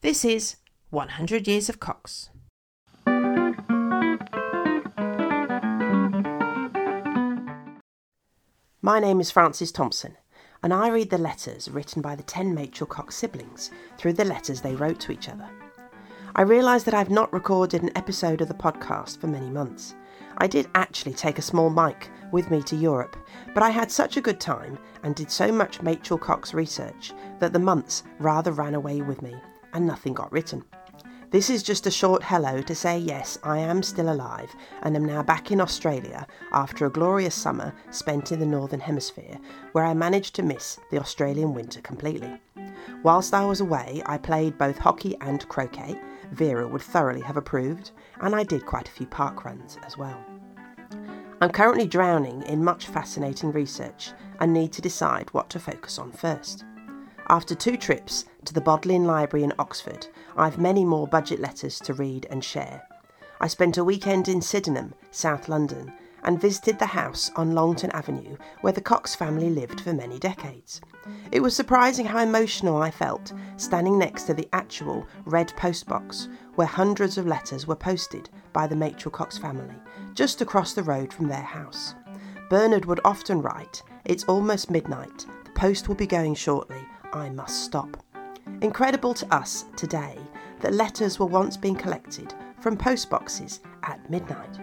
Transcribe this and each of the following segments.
This is 100 Years of Cox. My name is Frances Thompson, and I read the letters written by the 10 Machell Cox siblings through the letters they wrote to each other. I realise that I've not recorded an episode of the podcast for many months. I did actually take a small mic with me to Europe, but I had such a good time and did so much Machell Cox research that the months rather ran away with me and nothing got written. This is just a short hello to say yes, I am still alive and am now back in Australia after a glorious summer spent in the Northern Hemisphere, where I managed to miss the Australian winter completely. Whilst I was away, I played both hockey and croquet. Vera would thoroughly have approved, and I did quite a few park runs as well. I'm currently drowning in much fascinating research and need to decide what to focus on first. After two trips to the Bodleian Library in Oxford, I've many more budget letters to read and share. I spent a weekend in Sydenham, South London, and visited the house on Longton Avenue where the Cox family lived for many decades. It was surprising how emotional I felt standing next to the actual red postbox where hundreds of letters were posted by the Machell Cox family, just across the road from their house. Bernard would often write, It's almost midnight, the post will be going shortly, I must stop. Incredible to us today that letters were once being collected from postboxes at midnight.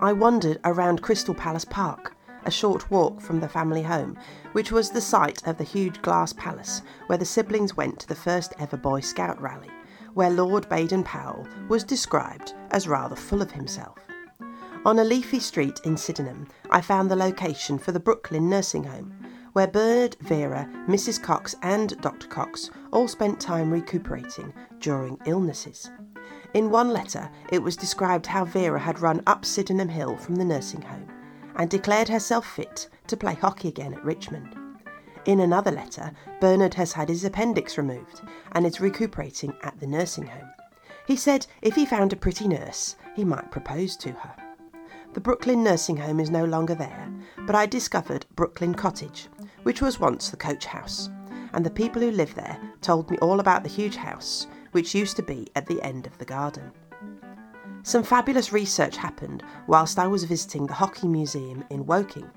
I wandered around Crystal Palace Park, a short walk from the family home, which was the site of the huge glass palace where the siblings went to the first ever Boy Scout rally, where Lord Baden Powell was described as rather full of himself. On a leafy street in Sydenham, I found the location for the Brooklyn nursing home, where Bird, Vera, Mrs. Cox, and Dr. Cox all spent time recuperating during illnesses. In one letter, it was described how Vera had run up Sydenham Hill from the nursing home and declared herself fit to play hockey again at Richmond. In another letter, Bernard has had his appendix removed and is recuperating at the nursing home. He said if he found a pretty nurse, he might propose to her. The Brooklyn nursing home is no longer there, but I discovered Brooklyn Cottage, which was once the coach house, and the people who live there told me all about the huge house, which used to be at the end of the garden. Some fabulous research happened whilst I was visiting the Hockey Museum in Woking.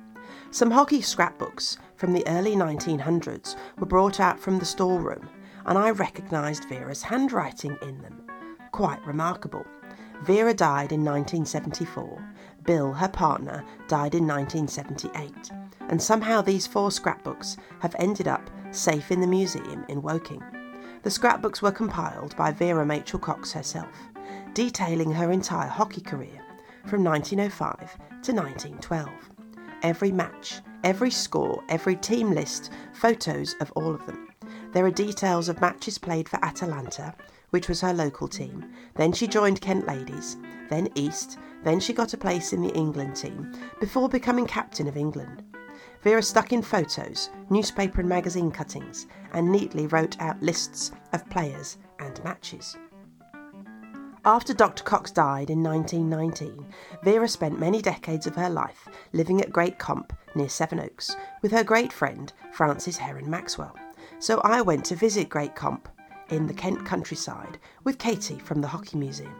Some hockey scrapbooks from the early 1900s were brought out from the storeroom, and I recognised Vera's handwriting in them. Quite remarkable. Vera died in 1974. Bill, her partner, died in 1978, and somehow these four scrapbooks have ended up safe in the museum in Woking. The scrapbooks were compiled by Vera Machell Cox herself, detailing her entire hockey career from 1905 to 1912. Every match, every score, every team list, photos of all of them. There are details of matches played for Atalanta, which was her local team. Then she joined Kent Ladies, then East, then she got a place in the England team, before becoming captain of England. Vera stuck in photos, newspaper and magazine cuttings, and neatly wrote out lists of players and matches. After Dr. Cox died in 1919, Vera spent many decades of her life living at Great Comp near Sevenoaks with her great friend Frances Heron Maxwell. So I went to visit Great Comp in the Kent countryside with Katie from the Hockey Museum.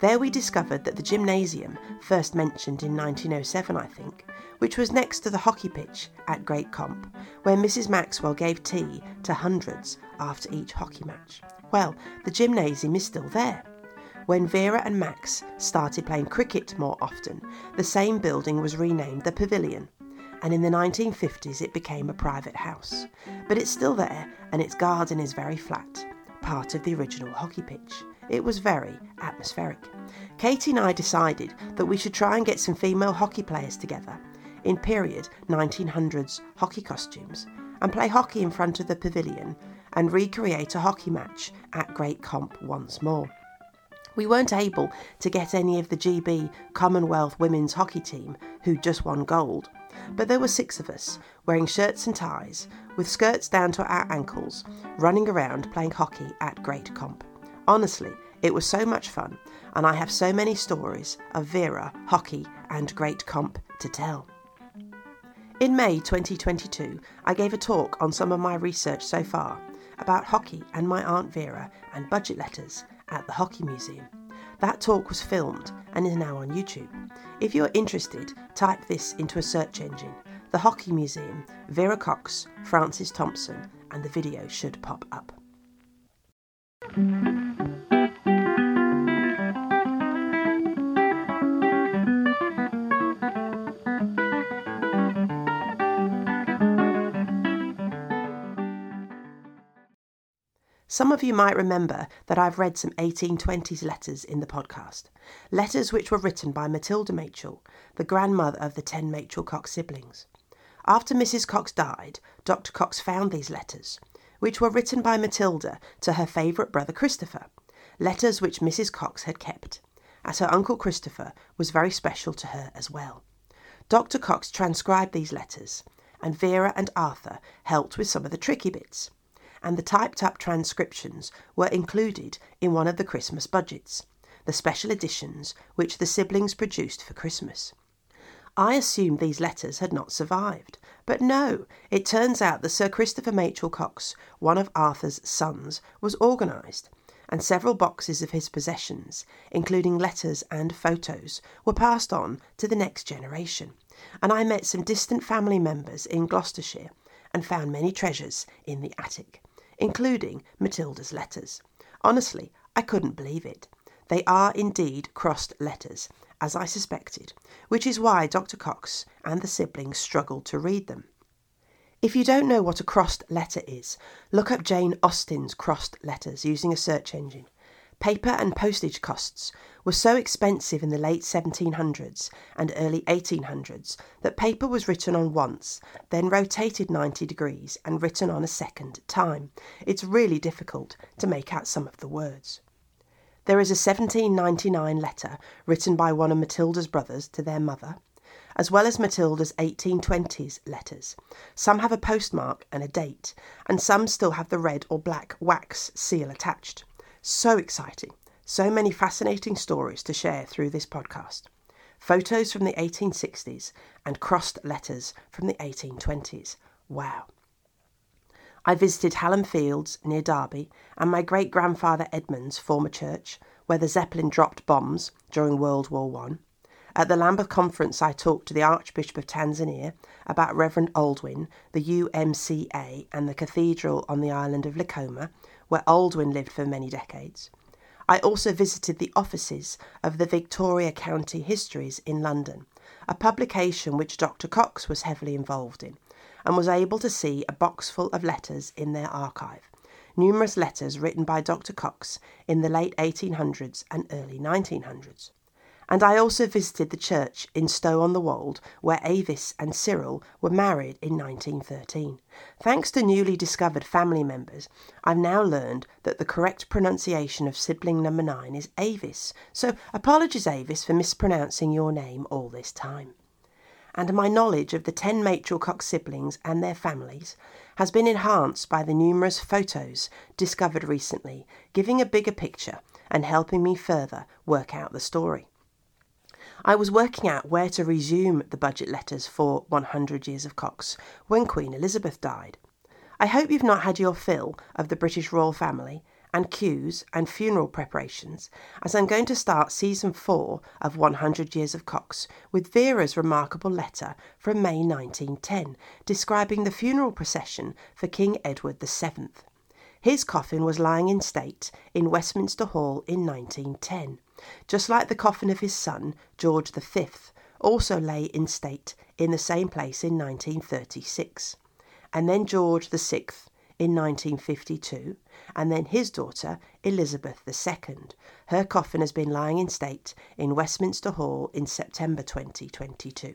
There we discovered that the gymnasium, first mentioned in 1907, I think, which was next to the hockey pitch at Great Comp, where Mrs. Maxwell gave tea to hundreds after each hockey match. Well, the gymnasium is still there. When Vera and Max started playing cricket more often, the same building was renamed the Pavilion, and in the 1950s it became a private house. But it's still there, and its garden is very flat, part of the original hockey pitch. It was very atmospheric. Katie and I decided that we should try and get some female hockey players together in period 1900s hockey costumes and play hockey in front of the pavilion and recreate a hockey match at Great Comp once more. We weren't able to get any of the GB Commonwealth women's hockey team who just won gold, but there were six of us wearing shirts and ties with skirts down to our ankles, running around playing hockey at Great Comp. Honestly, it was so much fun, and I have so many stories of Vera, hockey, and Great Comp to tell. In May 2022, I gave a talk on some of my research so far, about hockey and my Aunt Vera and budget letters at the Hockey Museum. That talk was filmed and is now on YouTube. If you're interested, type this into a search engine The Hockey Museum, Vera Cox, Frances Thompson, and the video should pop up. Some of you might remember that I've read some 1820s letters in the podcast. Letters which were written by Matilda Machell, the grandmother of the ten Machell Cox siblings. After Mrs. Cox died, Dr. Cox found these letters, which were written by Matilda to her favourite brother Christopher, letters which Mrs. Cox had kept, as her uncle Christopher was very special to her as well. Dr. Cox transcribed these letters, and Vera and Arthur helped with some of the tricky bits and the typed up transcriptions were included in one of the Christmas budgets, the special editions which the siblings produced for Christmas. I assumed these letters had not survived, but no, it turns out that Sir Christopher Machell Cox, one of Arthur's sons, was organised, and several boxes of his possessions, including letters and photos, were passed on to the next generation. And I met some distant family members in Gloucestershire and found many treasures in the attic including Matilda's letters. Honestly, I couldn't believe it. They are indeed crossed letters, as I suspected, which is why Dr. Cox and the siblings struggled to read them. If you don't know what a crossed letter is, look up Jane Austen's crossed letters using a search engine. Paper and postage costs were so expensive in the late 1700s and early 1800s that paper was written on once, then rotated 90 degrees and written on a second time. It's really difficult to make out some of the words. There is a 1799 letter written by one of Matilda's brothers to their mother, as well as Matilda's 1820s letters. Some have a postmark and a date, and some still have the red or black wax seal attached. So exciting. So many fascinating stories to share through this podcast. Photos from the 1860s and crossed letters from the 1820s. Wow. I visited Hallam Fields near Derby and my great grandfather Edmund's former church, where the Zeppelin dropped bombs during World War One. At the Lambeth Conference, I talked to the Archbishop of Tanzania about Reverend Aldwin, the UMCA, and the cathedral on the island of Likoma, where Aldwin lived for many decades. I also visited the offices of the Victoria County Histories in London, a publication which Dr. Cox was heavily involved in, and was able to see a box full of letters in their archive. Numerous letters written by Dr. Cox in the late 1800s and early 1900s and I also visited the church in Stow on the Wold where Avis and Cyril were married in 1913. Thanks to newly discovered family members, I've now learned that the correct pronunciation of sibling number nine is Avis, so apologies, Avis, for mispronouncing your name all this time. And my knowledge of the ten Machell Cox siblings and their families has been enhanced by the numerous photos discovered recently, giving a bigger picture and helping me further work out the story. I was working out where to resume the budget letters for 100 Years of Cox when Queen Elizabeth died. I hope you've not had your fill of the British royal family and queues and funeral preparations, as I'm going to start season 4 of 100 Years of Cox with Vera's remarkable letter from May 1910 describing the funeral procession for King Edward VII. His coffin was lying in state in Westminster Hall in 1910 just like the coffin of his son, George V, also lay in state in the same place in 1936, and then George VI in 1952, and then his daughter, Elizabeth II. Her coffin has been lying in state in Westminster Hall in September 2022.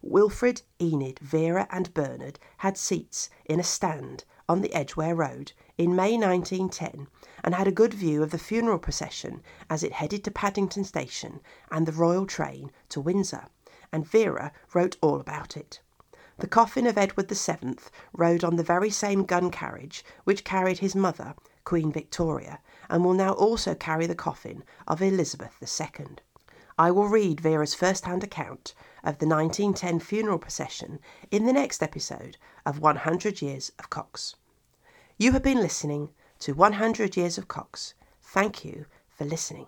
Wilfrid, Enid, Vera, and Bernard had seats in a stand on the Edgware Road in May 1910 and had a good view of the funeral procession as it headed to Paddington Station and the royal train to Windsor, and Vera wrote all about it. The coffin of Edward VII rode on the very same gun carriage which carried his mother, Queen Victoria, and will now also carry the coffin of Elizabeth II. I will read Vera's first hand account of the 1910 funeral procession in the next episode of 100 Years of Cox. You have been listening to 100 Years of Cox. Thank you for listening.